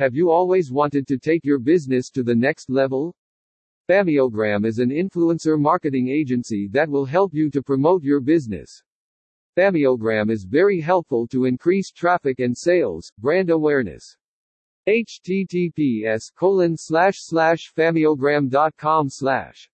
Have you always wanted to take your business to the next level? Fameogram is an influencer marketing agency that will help you to promote your business. Fameogram is very helpful to increase traffic and sales, brand awareness. https://fameogram.com/slash